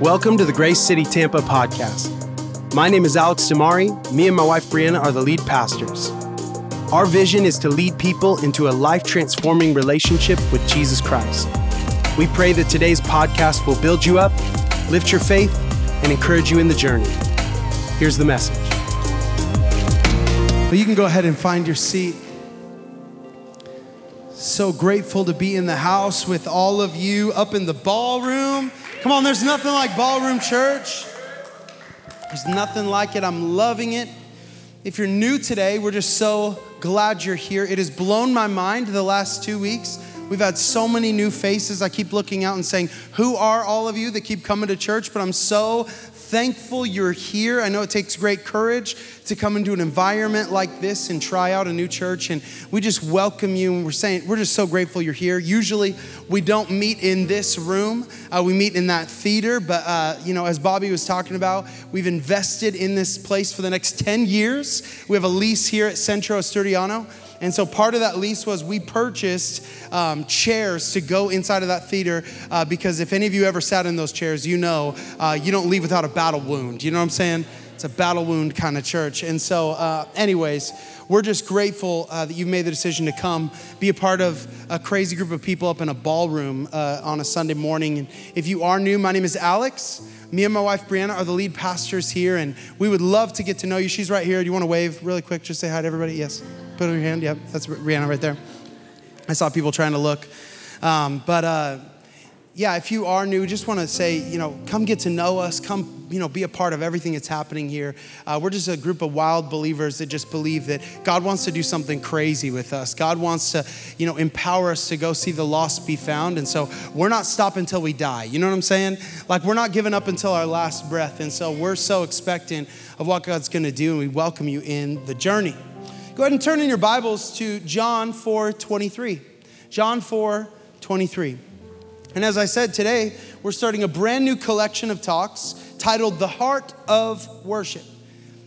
Welcome to the Grace City Tampa podcast. My name is Alex DiMare. Me and my wife Brianna are the lead pastors. Our vision is to lead people into a life transforming relationship with Jesus Christ. We pray that today's podcast will build you up, lift your faith, and encourage you in the journey. Here's the message. Well, you can go ahead and find your seat. So grateful to be in the house with all of you up in the ballroom. Come on, there's nothing like ballroom church. There's nothing like it. I'm loving it. If you're new today, we're just so glad you're here. It has blown my mind the last two weeks. We've had so many new faces. I keep looking out and saying, Who are all of you that keep coming to church? But I'm so thankful you're here. I know it takes great courage to come into an environment like this and try out a new church. And we just welcome you. And we're saying, we're just so grateful you're here. Usually we don't meet in this room, uh, we meet in that theater. But, uh, you know, as Bobby was talking about, we've invested in this place for the next 10 years. We have a lease here at Centro Asturiano. And so part of that lease was we purchased um, chairs to go inside of that theater uh, because if any of you ever sat in those chairs, you know uh, you don't leave without a battle wound. You know what I'm saying? It's a battle wound kind of church. And so, uh, anyways, we're just grateful uh, that you've made the decision to come be a part of a crazy group of people up in a ballroom uh, on a Sunday morning. And if you are new, my name is Alex. Me and my wife Brianna are the lead pastors here, and we would love to get to know you. She's right here. Do you want to wave really quick? Just say hi to everybody. Yes. Put up your hand. Yep, that's Brianna right there. I saw people trying to look. Um, but uh, yeah, if you are new, just want to say, you know, come get to know us. Come, you know, be a part of everything that's happening here. Uh, we're just a group of wild believers that just believe that God wants to do something crazy with us. God wants to, you know, empower us to go see the lost be found. And so we're not stopping until we die. You know what I'm saying? Like we're not giving up until our last breath. And so we're so expectant of what God's going to do, and we welcome you in the journey. Go ahead and turn in your Bibles to John 4 23. John 4 23. And as I said today, we're starting a brand new collection of talks titled The Heart of Worship.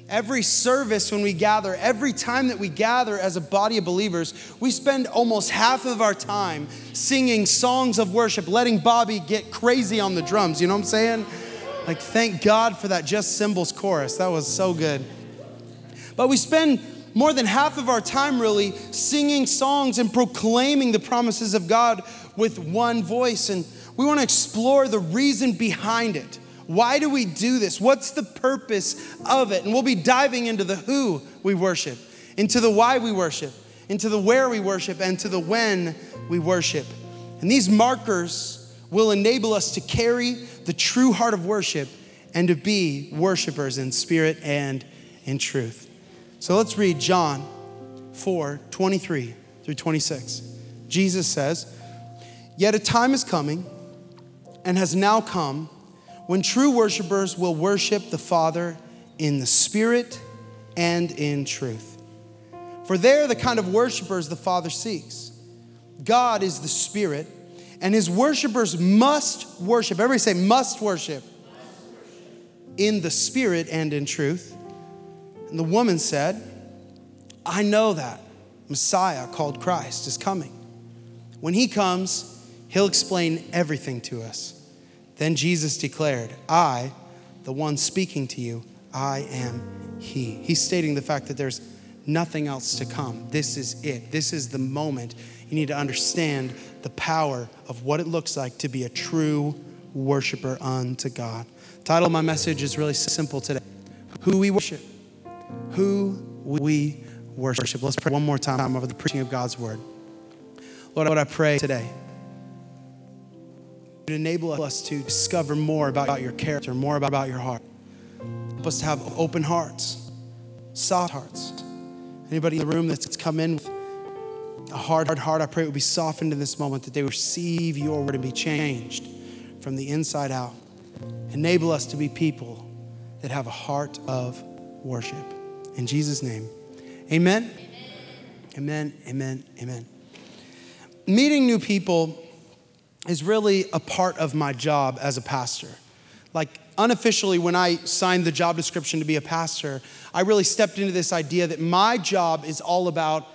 Every service, when we gather, every time that we gather as a body of believers, we spend almost half of our time singing songs of worship, letting Bobby get crazy on the drums. You know what I'm saying? Like, thank God for that Just Cymbals chorus. That was so good. But we spend more than half of our time really singing songs and proclaiming the promises of God with one voice. And we want to explore the reason behind it. Why do we do this? What's the purpose of it? And we'll be diving into the who we worship, into the why we worship, into the where we worship, and to the when we worship. And these markers will enable us to carry the true heart of worship and to be worshipers in spirit and in truth. So let's read John 4 23 through 26. Jesus says, Yet a time is coming and has now come when true worshipers will worship the Father in the Spirit and in truth. For they're the kind of worshipers the Father seeks. God is the Spirit, and his worshipers must worship. Everybody say, must worship. In the Spirit and in truth. And the woman said, I know that Messiah called Christ is coming. When he comes, he'll explain everything to us. Then Jesus declared, I, the one speaking to you, I am he. He's stating the fact that there's nothing else to come. This is it. This is the moment. You need to understand the power of what it looks like to be a true worshiper unto God. The title of my message is really simple today Who we worship who we worship. Let's pray one more time over the preaching of God's word. Lord, what I pray today to enable us to discover more about your character, more about your heart. Help us to have open hearts, soft hearts. Anybody in the room that's come in with a hard, hard heart, I pray it would be softened in this moment, that they receive your word and be changed from the inside out. Enable us to be people that have a heart of worship. In Jesus' name, amen. Amen, amen, amen. Meeting new people is really a part of my job as a pastor. Like, unofficially, when I signed the job description to be a pastor, I really stepped into this idea that my job is all about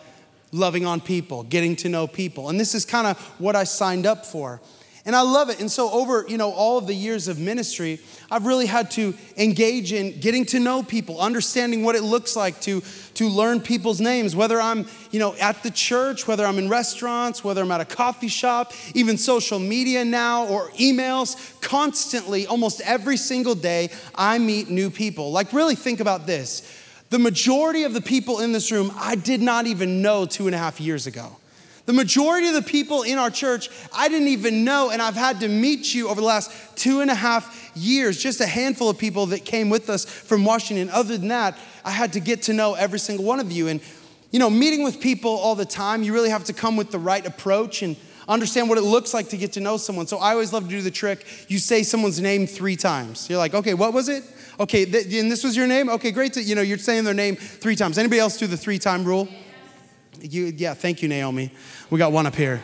loving on people, getting to know people. And this is kind of what I signed up for. And I love it. And so over, you know, all of the years of ministry, I've really had to engage in getting to know people, understanding what it looks like to, to learn people's names, whether I'm, you know, at the church, whether I'm in restaurants, whether I'm at a coffee shop, even social media now or emails, constantly, almost every single day, I meet new people. Like really think about this. The majority of the people in this room, I did not even know two and a half years ago. The majority of the people in our church, I didn't even know, and I've had to meet you over the last two and a half years. Just a handful of people that came with us from Washington. Other than that, I had to get to know every single one of you. And, you know, meeting with people all the time, you really have to come with the right approach and understand what it looks like to get to know someone. So I always love to do the trick. You say someone's name three times. You're like, okay, what was it? Okay, th- and this was your name? Okay, great. To, you know, you're saying their name three times. Anybody else do the three time rule? You, yeah, thank you, Naomi. We got one up here.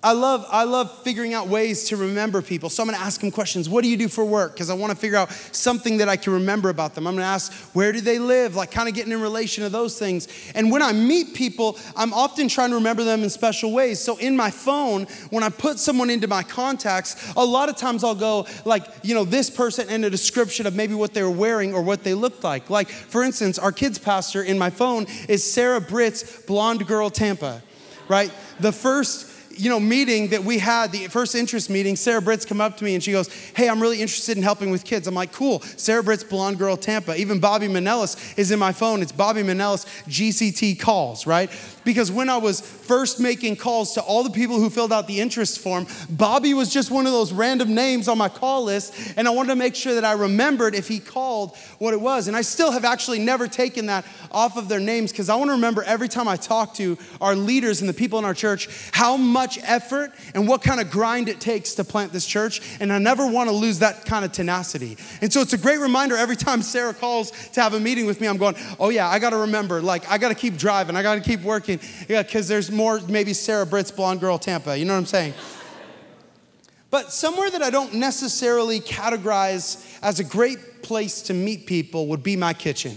I love, I love figuring out ways to remember people. So I'm gonna ask them questions. What do you do for work? Because I wanna figure out something that I can remember about them. I'm gonna ask, where do they live? Like kind of getting in relation to those things. And when I meet people, I'm often trying to remember them in special ways. So in my phone, when I put someone into my contacts, a lot of times I'll go like, you know, this person and a description of maybe what they were wearing or what they looked like. Like, for instance, our kids pastor in my phone is Sarah Britt's Blonde Girl Tampa, right? The first you know, meeting that we had, the first interest meeting, Sarah Britt's come up to me and she goes, Hey, I'm really interested in helping with kids. I'm like, Cool. Sarah Britt's Blonde Girl Tampa. Even Bobby Manellis is in my phone. It's Bobby Manellis GCT calls, right? Because when I was first making calls to all the people who filled out the interest form, Bobby was just one of those random names on my call list. And I wanted to make sure that I remembered if he called what it was. And I still have actually never taken that off of their names because I want to remember every time I talk to our leaders and the people in our church how much effort and what kind of grind it takes to plant this church. And I never want to lose that kind of tenacity. And so it's a great reminder every time Sarah calls to have a meeting with me, I'm going, oh yeah, I got to remember, like, I got to keep driving, I got to keep working. Yeah, because there's more, maybe Sarah Britt's Blonde Girl Tampa. You know what I'm saying? But somewhere that I don't necessarily categorize as a great place to meet people would be my kitchen.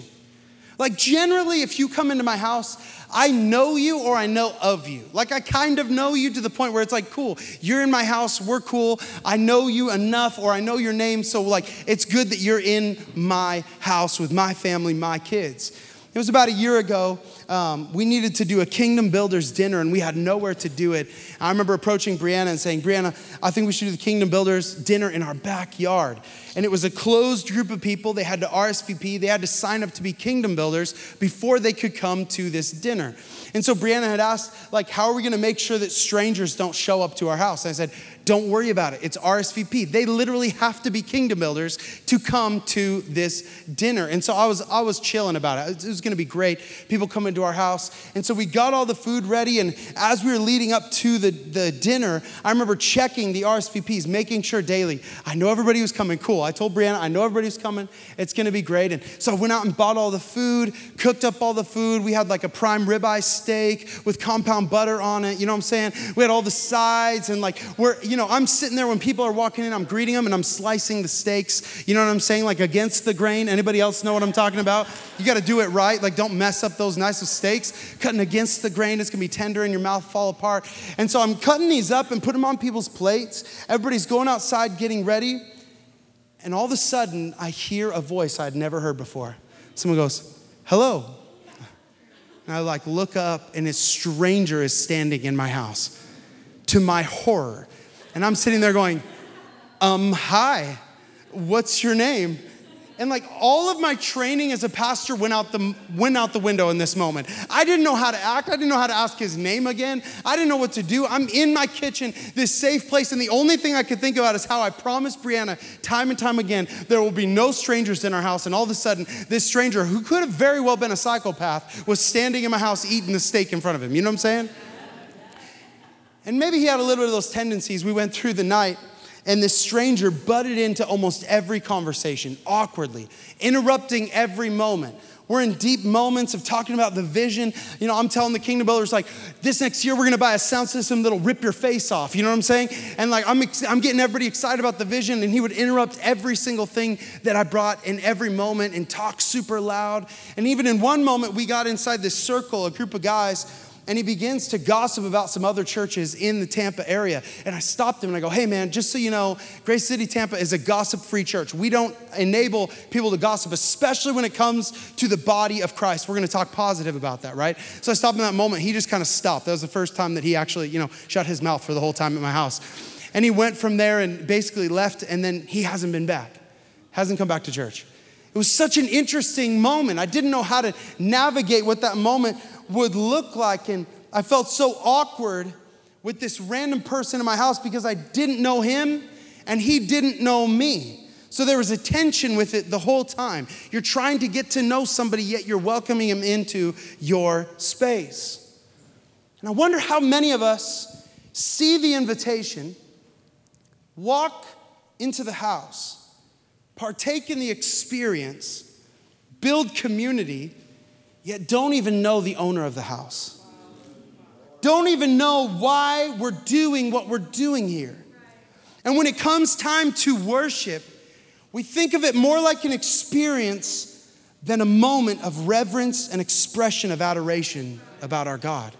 Like, generally, if you come into my house, I know you or I know of you. Like, I kind of know you to the point where it's like, cool, you're in my house, we're cool. I know you enough or I know your name. So, like, it's good that you're in my house with my family, my kids. It was about a year ago. Um, we needed to do a Kingdom Builders dinner and we had nowhere to do it. I remember approaching Brianna and saying, Brianna, I think we should do the Kingdom Builders dinner in our backyard and it was a closed group of people. They had to RSVP, they had to sign up to be kingdom builders before they could come to this dinner. And so Brianna had asked, like, how are we gonna make sure that strangers don't show up to our house? And I said, don't worry about it. It's RSVP. They literally have to be kingdom builders to come to this dinner. And so I was I was chilling about it. It was going to be great. People come into our house. And so we got all the food ready and as we were leading up to the, the dinner, I remember checking the RSVPs, making sure daily. I know everybody was coming. Cool. I told Brianna, I know everybody's coming. It's going to be great. And so I went out and bought all the food, cooked up all the food. We had like a prime ribeye steak with compound butter on it. You know what I'm saying? We had all the sides and like we're you know, I'm sitting there when people are walking in, I'm greeting them and I'm slicing the steaks. You know what I'm saying? Like against the grain. Anybody else know what I'm talking about? You got to do it right. Like don't mess up those nice steaks. Cutting against the grain, it's gonna be tender and your mouth fall apart. And so I'm cutting these up and putting them on people's plates. Everybody's going outside getting ready. And all of a sudden, I hear a voice I'd never heard before. Someone goes, Hello. And I like look up, and a stranger is standing in my house. To my horror, and I'm sitting there going, um, hi, what's your name? And like all of my training as a pastor went out the went out the window in this moment. I didn't know how to act. I didn't know how to ask his name again. I didn't know what to do. I'm in my kitchen, this safe place, and the only thing I could think about is how I promised Brianna time and time again there will be no strangers in our house. And all of a sudden, this stranger who could have very well been a psychopath was standing in my house eating the steak in front of him. You know what I'm saying? And maybe he had a little bit of those tendencies. We went through the night, and this stranger butted into almost every conversation awkwardly, interrupting every moment. We're in deep moments of talking about the vision. You know, I'm telling the kingdom builders, like, this next year we're gonna buy a sound system that'll rip your face off. You know what I'm saying? And like, I'm, ex- I'm getting everybody excited about the vision, and he would interrupt every single thing that I brought in every moment and talk super loud. And even in one moment, we got inside this circle, a group of guys, and he begins to gossip about some other churches in the Tampa area. And I stopped him and I go, hey man, just so you know, Grace City Tampa is a gossip free church. We don't enable people to gossip, especially when it comes to the body of Christ. We're gonna talk positive about that, right? So I stopped in that moment. He just kind of stopped. That was the first time that he actually, you know, shut his mouth for the whole time at my house. And he went from there and basically left, and then he hasn't been back, hasn't come back to church. It was such an interesting moment. I didn't know how to navigate what that moment would look like. And I felt so awkward with this random person in my house because I didn't know him and he didn't know me. So there was a tension with it the whole time. You're trying to get to know somebody, yet you're welcoming him into your space. And I wonder how many of us see the invitation, walk into the house, partake in the experience, build community, yet don't even know the owner of the house. Don't even know why we're doing what we're doing here. And when it comes time to worship, we think of it more like an experience than a moment of reverence and expression of adoration about our God.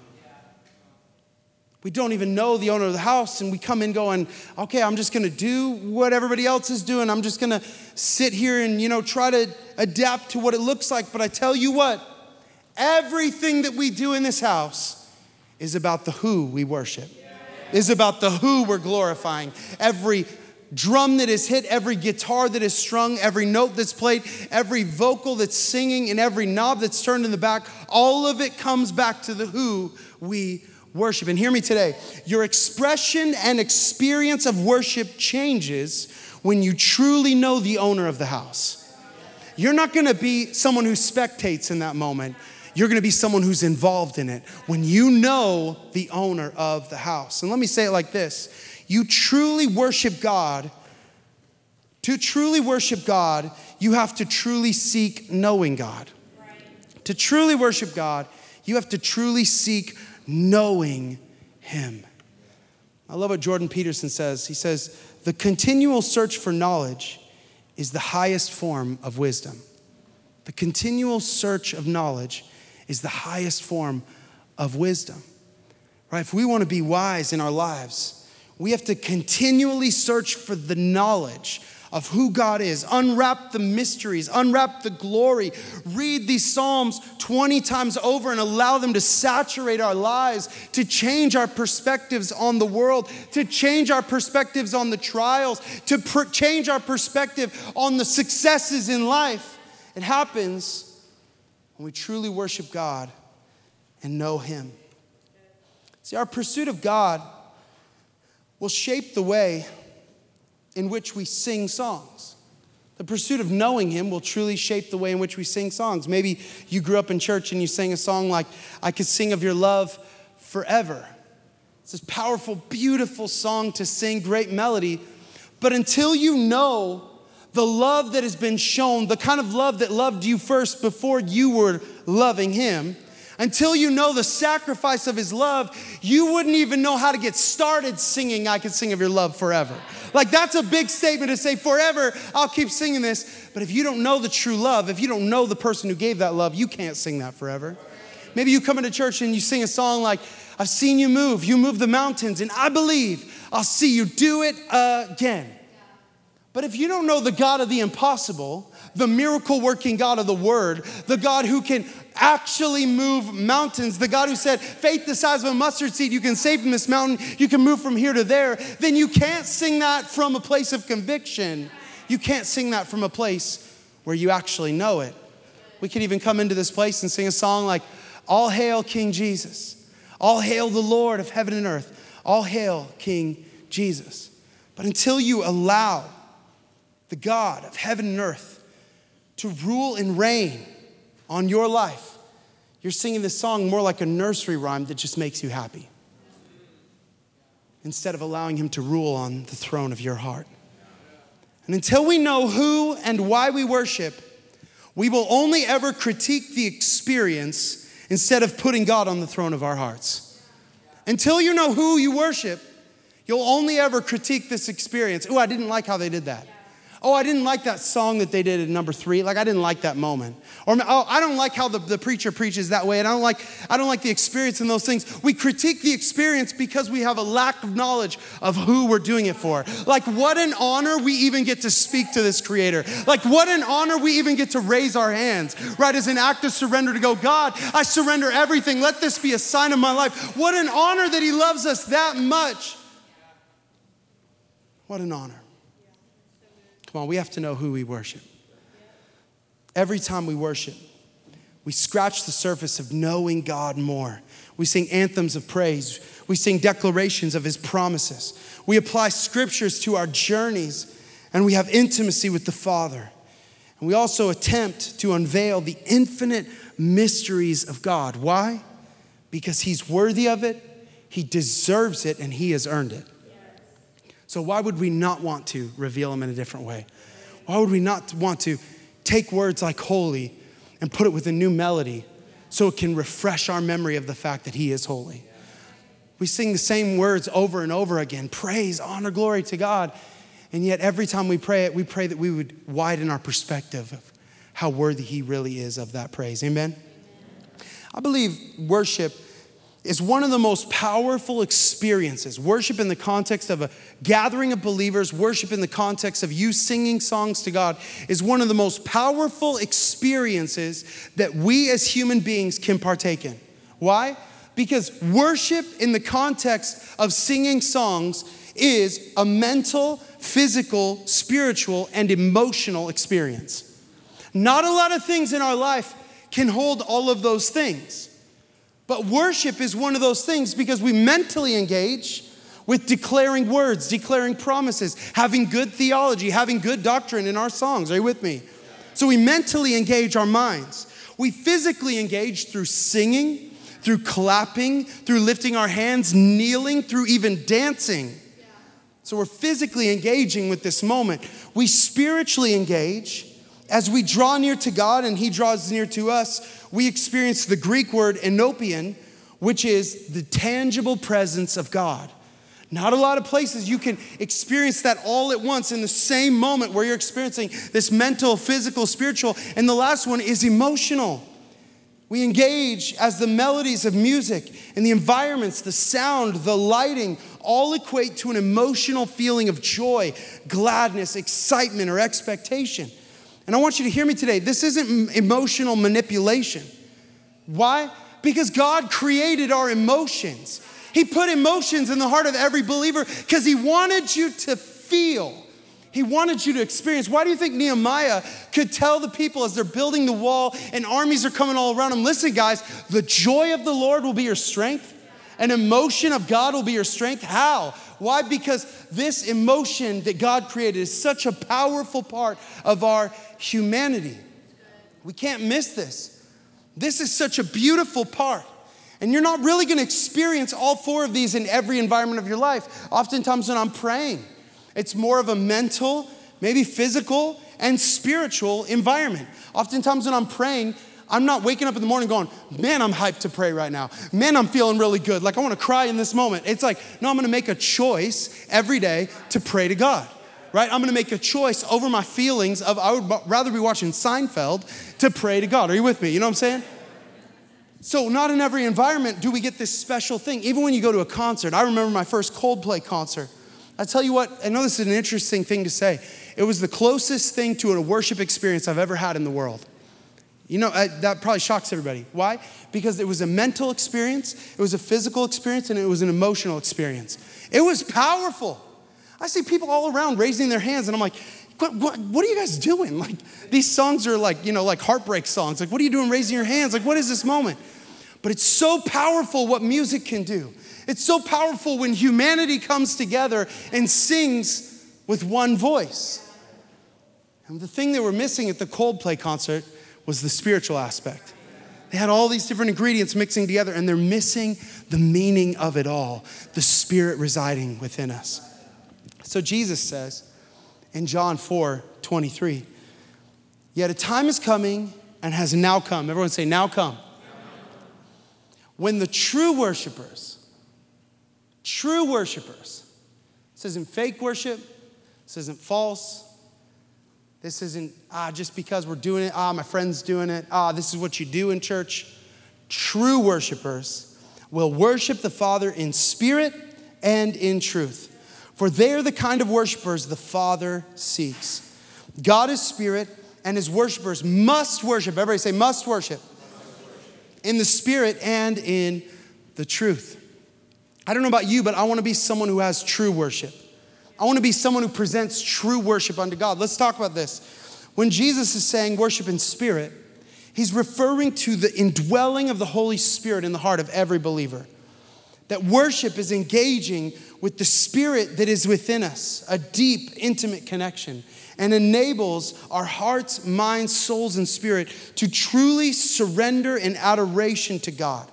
We don't even know the owner of the house, and we come in going, okay, I'm just gonna do what everybody else is doing. I'm just gonna sit here and, you know, try to adapt to what it looks like. But I tell you what, everything that we do in this house is about the who we worship, is about the who we're glorifying. Every drum that is hit, every guitar that is strung, every note that's played, every vocal that's singing, and every knob that's turned in the back, all of it comes back to the who we worship. And hear me today your expression and experience of worship changes when you truly know the owner of the house. You're not gonna be someone who spectates in that moment. You're gonna be someone who's involved in it when you know the owner of the house. And let me say it like this you truly worship God. To truly worship God, you have to truly seek knowing God. To truly worship God, you have to truly seek knowing Him. I love what Jordan Peterson says. He says, The continual search for knowledge is the highest form of wisdom. The continual search of knowledge is the highest form of wisdom. Right? If we want to be wise in our lives, we have to continually search for the knowledge of who God is, unwrap the mysteries, unwrap the glory, read these Psalms 20 times over and allow them to saturate our lives, to change our perspectives on the world, to change our perspectives on the trials, to change our perspective on the successes in life. It happens when we truly worship God and know Him. See, our pursuit of God will shape the way in which we sing songs. The pursuit of knowing Him will truly shape the way in which we sing songs. Maybe you grew up in church and you sang a song like, I could sing of your love forever. It's this powerful, beautiful song to sing, great melody. But until you know the love that has been shown, the kind of love that loved you first before you were loving Him, until you know the sacrifice of his love, you wouldn't even know how to get started singing, I could sing of your love forever. Like, that's a big statement to say, forever, I'll keep singing this. But if you don't know the true love, if you don't know the person who gave that love, you can't sing that forever. Maybe you come into church and you sing a song like, I've seen you move, you move the mountains, and I believe I'll see you do it again. But if you don't know the God of the impossible, the miracle working God of the word, the God who can actually move mountains, the God who said, faith the size of a mustard seed, you can save from this mountain, you can move from here to there, then you can't sing that from a place of conviction. You can't sing that from a place where you actually know it. We could even come into this place and sing a song like, All hail King Jesus. All hail the Lord of heaven and earth. All hail King Jesus. But until you allow the God of heaven and earth to rule and reign on your life, you're singing this song more like a nursery rhyme that just makes you happy instead of allowing Him to rule on the throne of your heart. And until we know who and why we worship, we will only ever critique the experience instead of putting God on the throne of our hearts. Until you know who you worship, you'll only ever critique this experience. Oh, I didn't like how they did that. Oh, I didn't like that song that they did at number three. Like, I didn't like that moment. Or, oh, I don't like how the, the preacher preaches that way. And I don't like, I don't like the experience in those things. We critique the experience because we have a lack of knowledge of who we're doing it for. Like, what an honor we even get to speak to this creator. Like, what an honor we even get to raise our hands, right? As an act of surrender to go, God, I surrender everything. Let this be a sign of my life. What an honor that he loves us that much. What an honor. Come on, we have to know who we worship. Every time we worship, we scratch the surface of knowing God more. We sing anthems of praise. We sing declarations of his promises. We apply scriptures to our journeys, and we have intimacy with the Father. And we also attempt to unveil the infinite mysteries of God. Why? Because he's worthy of it, he deserves it, and he has earned it. So, why would we not want to reveal Him in a different way? Why would we not want to take words like holy and put it with a new melody so it can refresh our memory of the fact that He is holy? We sing the same words over and over again praise, honor, glory to God. And yet, every time we pray it, we pray that we would widen our perspective of how worthy He really is of that praise. Amen? I believe worship is one of the most powerful experiences. Worship in the context of a gathering of believers, worship in the context of you singing songs to God, is one of the most powerful experiences that we as human beings can partake in. Why? Because worship in the context of singing songs is a mental, physical, spiritual, and emotional experience. Not a lot of things in our life can hold all of those things. But worship is one of those things because we mentally engage with declaring words, declaring promises, having good theology, having good doctrine in our songs. Are you with me? So we mentally engage our minds. We physically engage through singing, through clapping, through lifting our hands, kneeling, through even dancing. So we're physically engaging with this moment. We spiritually engage as we draw near to God and He draws near to us we experience the Greek word enopian, which is the tangible presence of God. Not a lot of places you can experience that all at once in the same moment where you're experiencing this mental, physical, spiritual. And the last one is emotional. We engage as the melodies of music and the environments, the sound, the lighting, all equate to an emotional feeling of joy, gladness, excitement, or expectation. And I want you to hear me today. This isn't emotional manipulation. Why? Because God created our emotions. He put emotions in the heart of every believer because He wanted you to feel. He wanted you to experience. Why do you think Nehemiah could tell the people as they're building the wall and armies are coming all around them? Listen, guys, the joy of the Lord will be your strength. An emotion of God will be your strength. How? Why? Because this emotion that God created is such a powerful part of our humanity. We can't miss this. This is such a beautiful part. And you're not really gonna experience all four of these in every environment of your life. Oftentimes, when I'm praying, it's more of a mental, maybe physical, and spiritual environment. Oftentimes, when I'm praying, I'm not waking up in the morning going, man, I'm hyped to pray right now. Man, I'm feeling really good. Like, I wanna cry in this moment. It's like, no, I'm gonna make a choice every day to pray to God right? I'm gonna make a choice over my feelings of I would rather be watching Seinfeld to pray to God. Are you with me? You know what I'm saying? So, not in every environment do we get this special thing. Even when you go to a concert, I remember my first Coldplay concert. I tell you what, I know this is an interesting thing to say. It was the closest thing to a worship experience I've ever had in the world. You know, that probably shocks everybody. Why? Because it was a mental experience, it was a physical experience, and it was an emotional experience. It was powerful. I see people all around raising their hands, and I'm like, what, what, what, are you guys doing? Like, these songs are like, you know, like heartbreak songs. Like, what are you doing raising your hands? Like, what is this moment? But it's so powerful what music can do. It's so powerful when humanity comes together and sings with one voice. And the thing they were missing at the Coldplay concert was the spiritual aspect. They had all these different ingredients mixing together, and they're missing the meaning of it all the spirit residing within us. So Jesus says in John 4 23, Yet a time is coming and has now come. Everyone say, Now come. When the true worshipers, true worshipers, this isn't fake worship, this isn't false, This isn't, ah, just because we're doing it, ah, my friend's doing it, ah, this is what you do in church. True worshipers will worship the Father in spirit and in truth. For they are the kind of worshipers the Father seeks. God is spirit, and his worshipers must worship. Everybody say, must worship. In the spirit and in the truth. I don't know about you, but I want to be someone who has true worship. I want to be someone who presents true worship unto God. Let's talk about this. When Jesus is saying worship in spirit, he's referring to the indwelling of the Holy Spirit in the heart of every believer. That worship is engaging with the spirit that is within us, a deep, intimate connection, and enables our hearts, minds, souls, and spirit to truly surrender in adoration to God.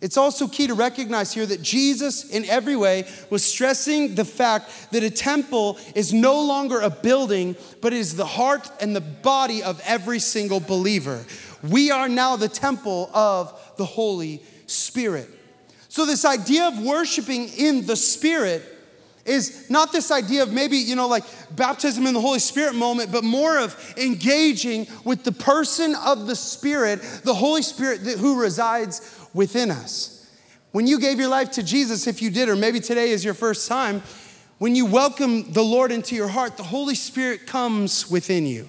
It's also key to recognize here that Jesus, in every way, was stressing the fact that a temple is no longer a building, but is the heart and the body of every single believer. We are now the temple of the Holy Spirit. So, this idea of worshiping in the Spirit is not this idea of maybe, you know, like baptism in the Holy Spirit moment, but more of engaging with the person of the Spirit, the Holy Spirit who resides within us. When you gave your life to Jesus, if you did, or maybe today is your first time, when you welcome the Lord into your heart, the Holy Spirit comes within you.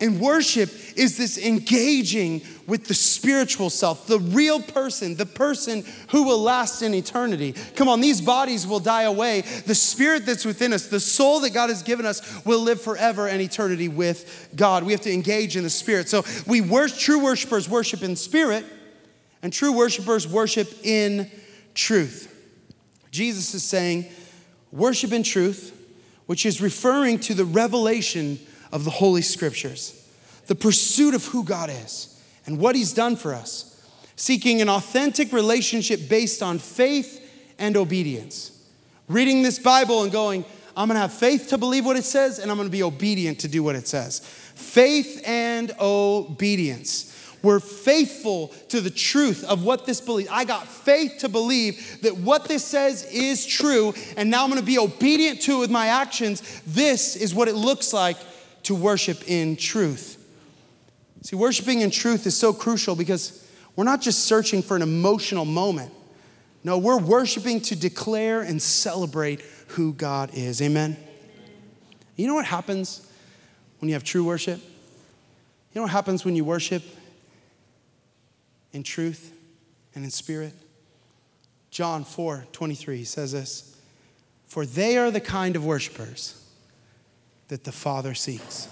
And worship is this engaging with the spiritual self, the real person, the person who will last in eternity. Come on, these bodies will die away. The spirit that's within us, the soul that God has given us, will live forever and eternity with God. We have to engage in the spirit. So we worship, true worshipers worship in spirit and true worshipers worship in truth. Jesus is saying, worship in truth, which is referring to the revelation of the Holy Scriptures, the pursuit of who God is and what He's done for us, seeking an authentic relationship based on faith and obedience. Reading this Bible and going, I'm gonna have faith to believe what it says, and I'm gonna be obedient to do what it says. Faith and obedience. We're faithful to the truth of what this believes. I got faith to believe that what this says is true, and now I'm gonna be obedient to it with my actions. This is what it looks like to worship in truth. See, worshiping in truth is so crucial because we're not just searching for an emotional moment. No, we're worshiping to declare and celebrate who God is. Amen? You know what happens when you have true worship? You know what happens when you worship in truth and in spirit? John 4 23 says this For they are the kind of worshipers that the Father seeks.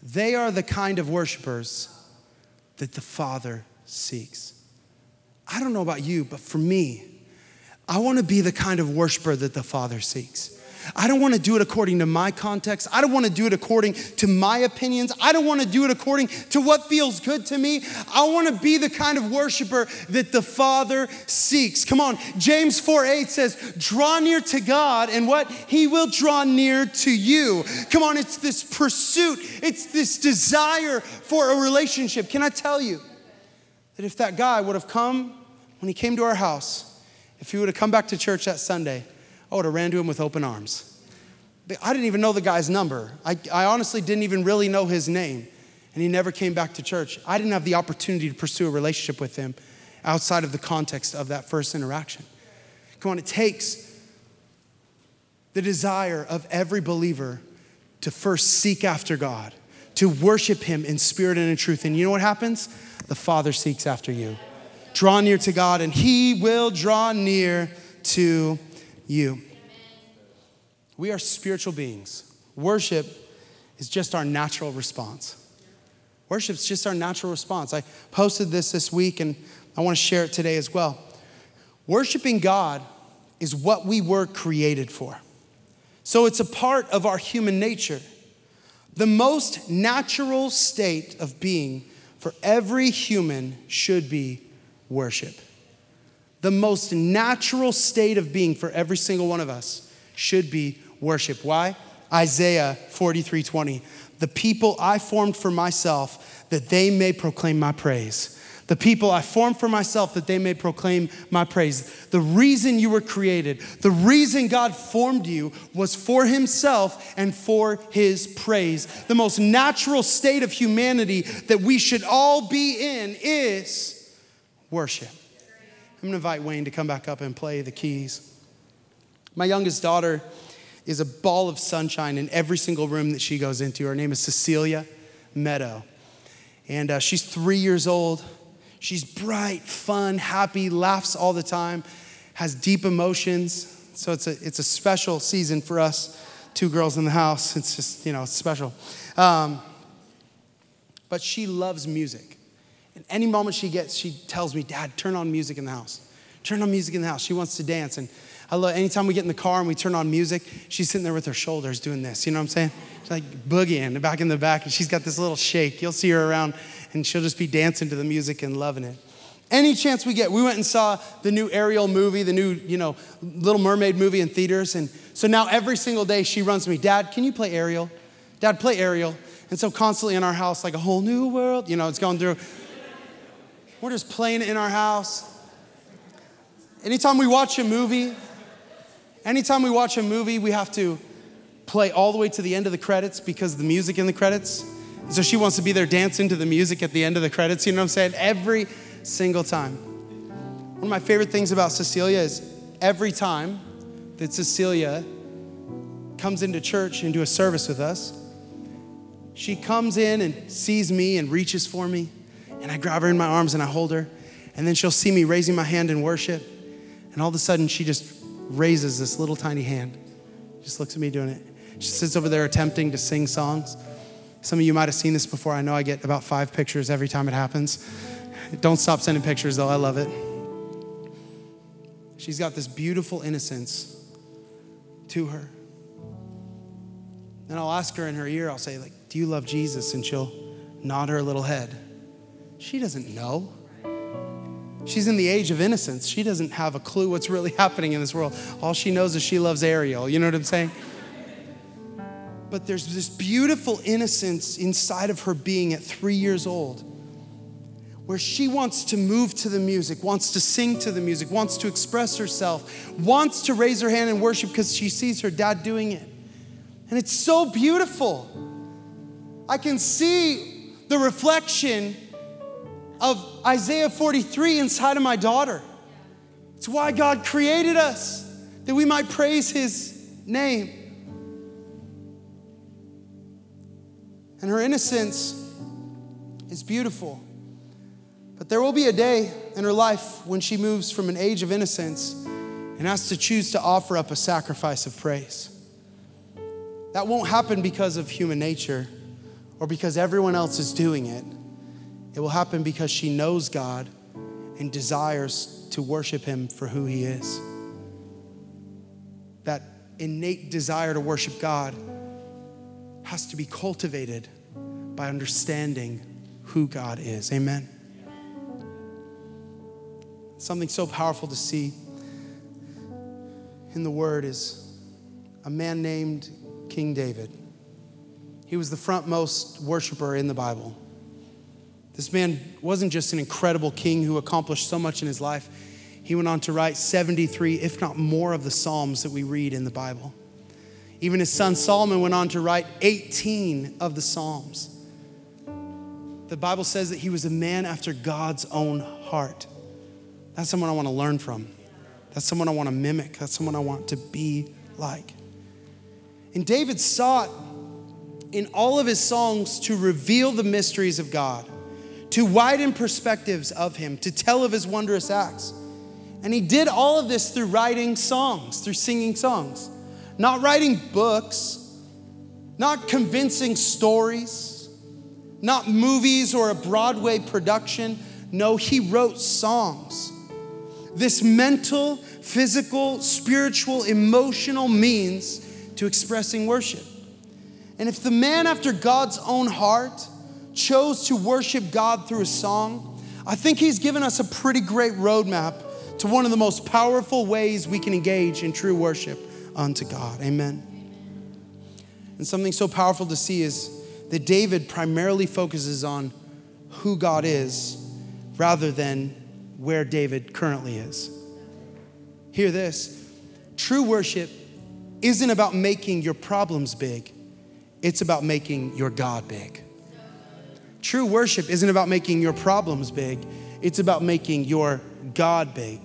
They are the kind of worshipers that the Father seeks. I don't know about you, but for me, I want to be the kind of worshiper that the Father seeks. I don't want to do it according to my context. I don't want to do it according to my opinions. I don't want to do it according to what feels good to me. I want to be the kind of worshiper that the Father seeks. Come on, James 4 8 says, Draw near to God, and what? He will draw near to you. Come on, it's this pursuit, it's this desire for a relationship. Can I tell you that if that guy would have come when he came to our house, if he would have come back to church that Sunday, I would have ran to him with open arms. I didn't even know the guy's number. I, I honestly didn't even really know his name. And he never came back to church. I didn't have the opportunity to pursue a relationship with him outside of the context of that first interaction. Come on, it takes the desire of every believer to first seek after God, to worship Him in spirit and in truth. And you know what happens? The Father seeks after you. Draw near to God, and He will draw near to you. We are spiritual beings. Worship is just our natural response. Worship is just our natural response. I posted this this week and I want to share it today as well. Worshiping God is what we were created for. So it's a part of our human nature. The most natural state of being for every human should be worship the most natural state of being for every single one of us should be worship. Why? Isaiah 43 20. The people I formed for myself, that they may proclaim my praise. The people I formed for myself that they may proclaim my praise. The reason you were created, the reason God formed you was for himself and for his praise. The most natural state of humanity that we should all be in is worship. I'm gonna invite Wayne to come back up and play the keys. My youngest daughter is a ball of sunshine in every single room that she goes into. Her name is Cecilia Meadow. And uh, she's three years old. She's bright, fun, happy, laughs all the time, has deep emotions. So it's a, it's a special season for us, two girls in the house. It's just, you know, it's special. Um, but she loves music. Any moment she gets, she tells me, Dad, turn on music in the house. Turn on music in the house. She wants to dance. And I love anytime we get in the car and we turn on music, she's sitting there with her shoulders doing this. You know what I'm saying? She's like boogieing back in the back, and she's got this little shake. You'll see her around and she'll just be dancing to the music and loving it. Any chance we get, we went and saw the new Ariel movie, the new, you know, Little Mermaid movie in theaters. And so now every single day she runs to me, Dad, can you play Ariel? Dad, play Ariel. And so constantly in our house, like a whole new world, you know, it's going through. We're just playing in our house. Anytime we watch a movie, anytime we watch a movie, we have to play all the way to the end of the credits because the music in the credits so she wants to be there dancing to the music at the end of the credits. You know what I'm saying? Every single time. One of my favorite things about Cecilia is every time that Cecilia comes into church, and do a service with us, she comes in and sees me and reaches for me, and I grab her in my arms and I hold her. And then she'll see me raising my hand in worship, and all of a sudden she just raises this little tiny hand. Just looks at me doing it. She sits over there attempting to sing songs. Some of you might have seen this before. I know I get about five pictures every time it happens. Don't stop sending pictures though, I love it. She's got this beautiful innocence to her. And I'll ask her in her ear, I'll say, like, do you love Jesus? And she'll nod her little head. She doesn't know. She's in the age of innocence. She doesn't have a clue what's really happening in this world. All she knows is she loves Ariel. You know what I'm saying? but there's this beautiful innocence inside of her being at three years old where she wants to move to the music, wants to sing to the music, wants to express herself, wants to raise her hand and worship because she sees her dad doing it. And it's so beautiful. I can see the reflection of Isaiah 43 inside of my daughter. It's why God created us, that we might praise his name. And her innocence is beautiful. But there will be a day in her life when she moves from an age of innocence and has to choose to offer up a sacrifice of praise. That won't happen because of human nature or because everyone else is doing it. It will happen because she knows God and desires to worship Him for who He is. That innate desire to worship God has to be cultivated by understanding who God is. Amen. Something so powerful to see in the Word is a man named King David. He was the frontmost worshiper in the Bible. This man wasn't just an incredible king who accomplished so much in his life, he went on to write 73, if not more, of the Psalms that we read in the Bible. Even his son Solomon went on to write 18 of the Psalms. The Bible says that he was a man after God's own heart. That's someone I want to learn from. That's someone I want to mimic. That's someone I want to be like. And David sought in all of his songs to reveal the mysteries of God, to widen perspectives of him, to tell of his wondrous acts. And he did all of this through writing songs, through singing songs not writing books, not convincing stories, not movies or a Broadway production. No, he wrote songs. This mental, physical, spiritual, emotional means to expressing worship. And if the man after God's own heart chose to worship God through a song, I think he's given us a pretty great roadmap to one of the most powerful ways we can engage in true worship unto God. Amen. And something so powerful to see is that David primarily focuses on who God is rather than where David currently is. Hear this true worship isn't about making your problems big, it's about making your God big. True worship isn't about making your problems big, it's about making your God big.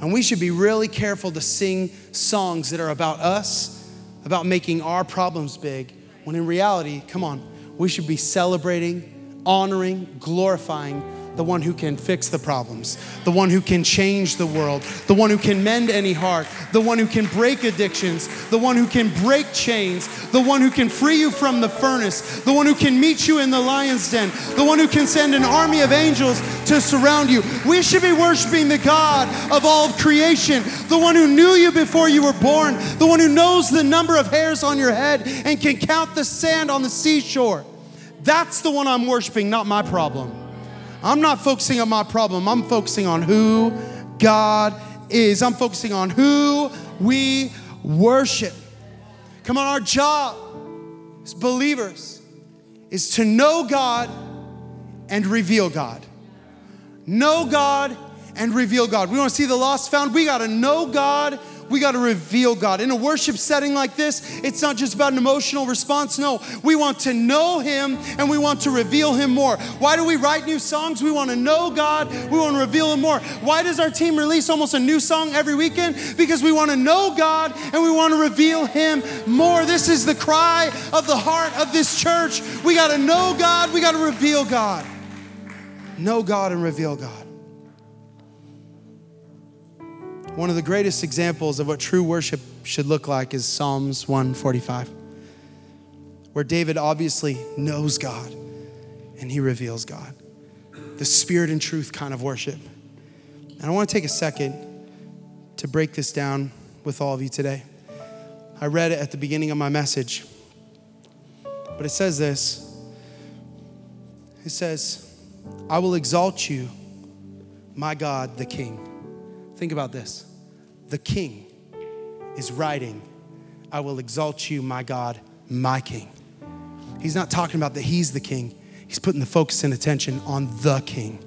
And we should be really careful to sing songs that are about us, about making our problems big, when in reality, come on, we should be celebrating, honoring, glorifying the one who can fix the problems, the one who can change the world, the one who can mend any heart, the one who can break addictions, the one who can break chains, the one who can free you from the furnace, the one who can meet you in the lion's den, the one who can send an army of angels to surround you. We should be worshiping the God of all of creation, the one who knew you before you were born, the one who knows the number of hairs on your head and can count the sand on the seashore. That's the one I'm worshiping, not my problem. I'm not focusing on my problem. I'm focusing on who God is. I'm focusing on who we worship. Come on, our job as believers is to know God and reveal God. Know God and reveal God. We want to see the lost found. We got to know God we got to reveal God. In a worship setting like this, it's not just about an emotional response. No, we want to know Him and we want to reveal Him more. Why do we write new songs? We want to know God, we want to reveal Him more. Why does our team release almost a new song every weekend? Because we want to know God and we want to reveal Him more. This is the cry of the heart of this church. We got to know God, we got to reveal God. Know God and reveal God. One of the greatest examples of what true worship should look like is Psalms 145, where David obviously knows God and he reveals God. The spirit and truth kind of worship. And I want to take a second to break this down with all of you today. I read it at the beginning of my message, but it says this it says, I will exalt you, my God, the King. Think about this. The king is writing, I will exalt you, my God, my king. He's not talking about that he's the king, he's putting the focus and attention on the king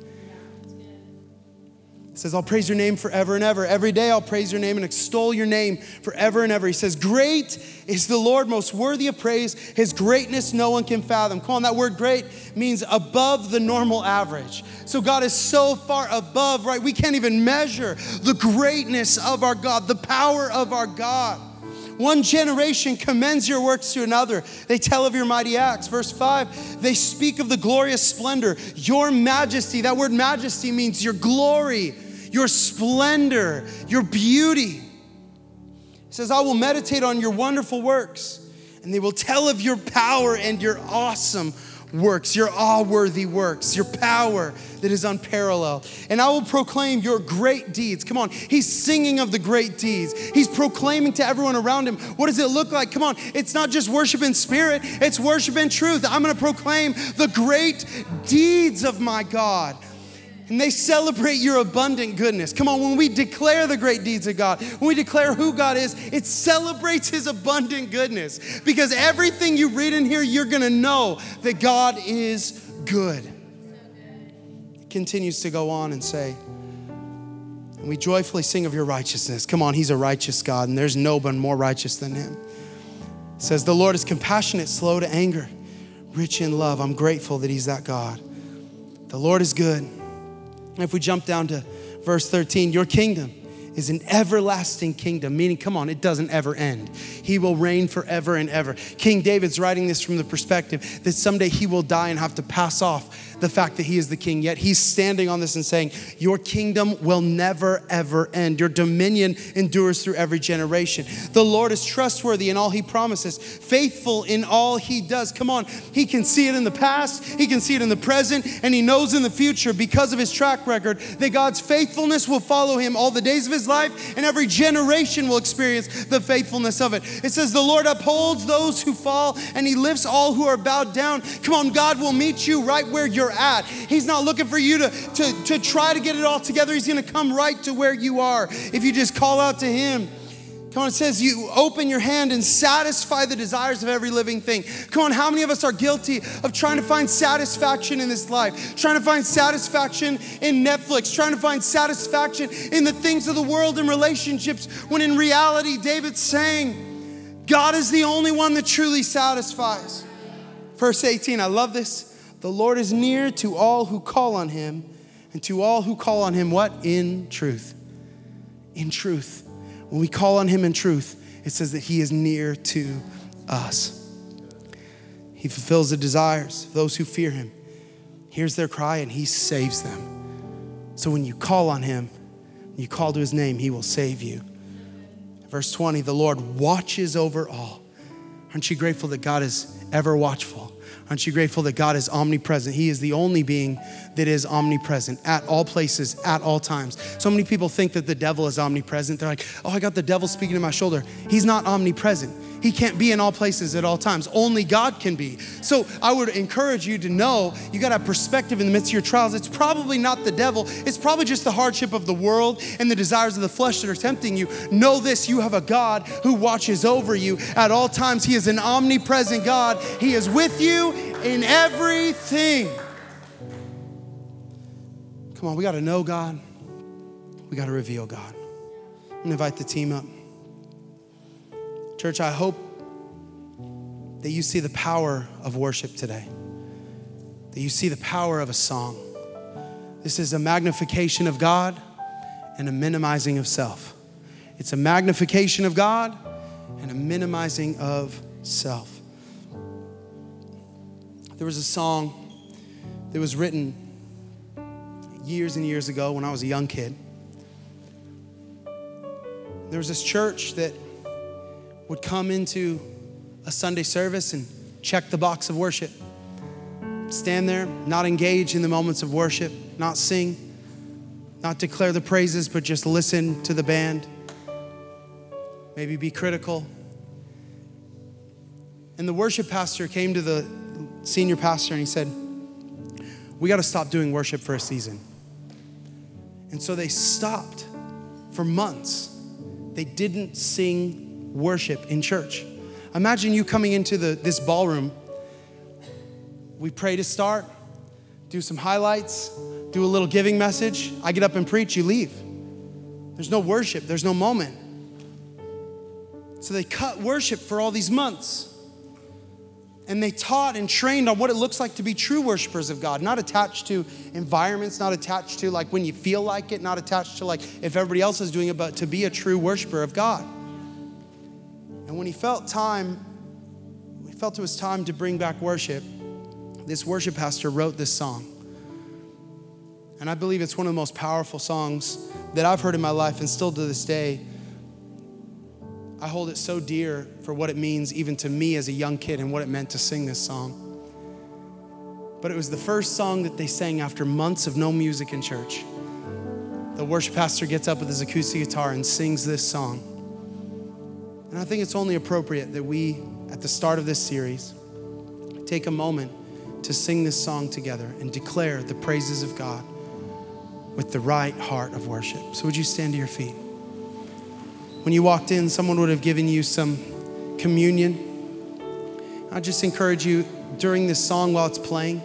says, I'll praise your name forever and ever. Every day I'll praise your name and extol your name forever and ever. He says, Great is the Lord, most worthy of praise. His greatness no one can fathom. Come on, that word great means above the normal average. So God is so far above, right? We can't even measure the greatness of our God, the power of our God. One generation commends your works to another. They tell of your mighty acts. Verse 5, they speak of the glorious splendor, your majesty. That word majesty means your glory your splendor, your beauty. He says, I will meditate on your wonderful works, and they will tell of your power and your awesome works, your awe worthy works, your power that is unparalleled. And I will proclaim your great deeds. Come on, he's singing of the great deeds. He's proclaiming to everyone around him. What does it look like? Come on, it's not just worship in spirit, it's worship in truth. I'm gonna proclaim the great deeds of my God and they celebrate your abundant goodness. Come on, when we declare the great deeds of God, when we declare who God is, it celebrates His abundant goodness. Because everything you read in here, you're gonna know that God is good. It continues to go on and say, and we joyfully sing of your righteousness. Come on, He's a righteous God, and there's no one more righteous than Him. It says, The Lord is compassionate, slow to anger, rich in love. I'm grateful that He's that God. The Lord is good if we jump down to verse 13, your kingdom is an everlasting kingdom, meaning, come on, it doesn't ever end. He will reign forever and ever. King David's writing this from the perspective that someday he will die and have to pass off the fact that he is the king, yet he's standing on this and saying, Your kingdom will never, ever end. Your dominion endures through every generation. The Lord is trustworthy in all he promises, faithful in all he does. Come on, he can see it in the past, he can see it in the present, and he knows in the future because of his track record that God's faithfulness will follow him all the days of his life, and every generation will experience the faithfulness of it. It says, The Lord upholds those who fall, and he lifts all who are bowed down. Come on, God will meet you right where you're you're at. He's not looking for you to, to, to try to get it all together. He's going to come right to where you are if you just call out to Him. Come on, it says you open your hand and satisfy the desires of every living thing. Come on, how many of us are guilty of trying to find satisfaction in this life? Trying to find satisfaction in Netflix, trying to find satisfaction in the things of the world and relationships, when in reality, David's saying, God is the only one that truly satisfies. Verse 18, I love this. The Lord is near to all who call on him, and to all who call on him, what? In truth. In truth. When we call on him in truth, it says that he is near to us. He fulfills the desires of those who fear him, hears their cry, and he saves them. So when you call on him, you call to his name, he will save you. Verse 20 the Lord watches over all. Aren't you grateful that God is ever watchful? Aren't you grateful that God is omnipresent? He is the only being that is omnipresent at all places, at all times. So many people think that the devil is omnipresent. They're like, oh, I got the devil speaking to my shoulder. He's not omnipresent. He can't be in all places at all times. Only God can be. So I would encourage you to know you got a perspective in the midst of your trials. It's probably not the devil, it's probably just the hardship of the world and the desires of the flesh that are tempting you. Know this you have a God who watches over you at all times. He is an omnipresent God, He is with you in everything. Come on, we got to know God, we got to reveal God. I'm going to invite the team up. Church, I hope that you see the power of worship today, that you see the power of a song. This is a magnification of God and a minimizing of self. It's a magnification of God and a minimizing of self. There was a song that was written years and years ago when I was a young kid. There was this church that would come into a Sunday service and check the box of worship. Stand there, not engage in the moments of worship, not sing, not declare the praises, but just listen to the band. Maybe be critical. And the worship pastor came to the senior pastor and he said, We got to stop doing worship for a season. And so they stopped for months. They didn't sing worship in church. Imagine you coming into the, this ballroom. We pray to start, do some highlights, do a little giving message. I get up and preach, you leave. There's no worship, there's no moment. So they cut worship for all these months. And they taught and trained on what it looks like to be true worshipers of God, not attached to environments, not attached to like when you feel like it, not attached to like if everybody else is doing it, but to be a true worshiper of God. And when he felt time, he felt it was time to bring back worship, this worship pastor wrote this song. And I believe it's one of the most powerful songs that I've heard in my life, and still to this day, I hold it so dear for what it means, even to me as a young kid, and what it meant to sing this song. But it was the first song that they sang after months of no music in church. The worship pastor gets up with his acoustic guitar and sings this song. And I think it's only appropriate that we, at the start of this series, take a moment to sing this song together and declare the praises of God with the right heart of worship. So, would you stand to your feet? When you walked in, someone would have given you some communion. I just encourage you during this song while it's playing,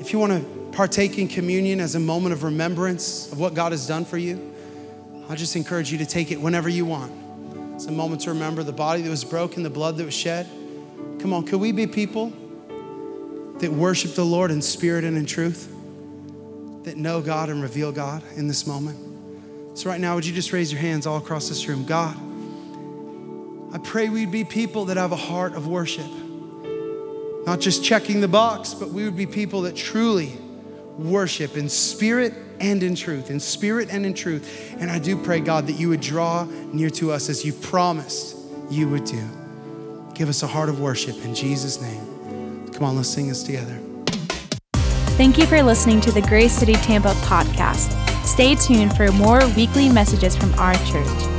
if you want to partake in communion as a moment of remembrance of what God has done for you, I just encourage you to take it whenever you want. It's a moment to remember the body that was broken, the blood that was shed. Come on, could we be people that worship the Lord in spirit and in truth? That know God and reveal God in this moment? So, right now, would you just raise your hands all across this room? God, I pray we'd be people that have a heart of worship. Not just checking the box, but we would be people that truly worship in spirit and in truth, in spirit and in truth. And I do pray, God, that you would draw near to us as you've promised you would do. Give us a heart of worship in Jesus' name. Come on, let's sing this together. Thank you for listening to the Grace City Tampa podcast. Stay tuned for more weekly messages from our church.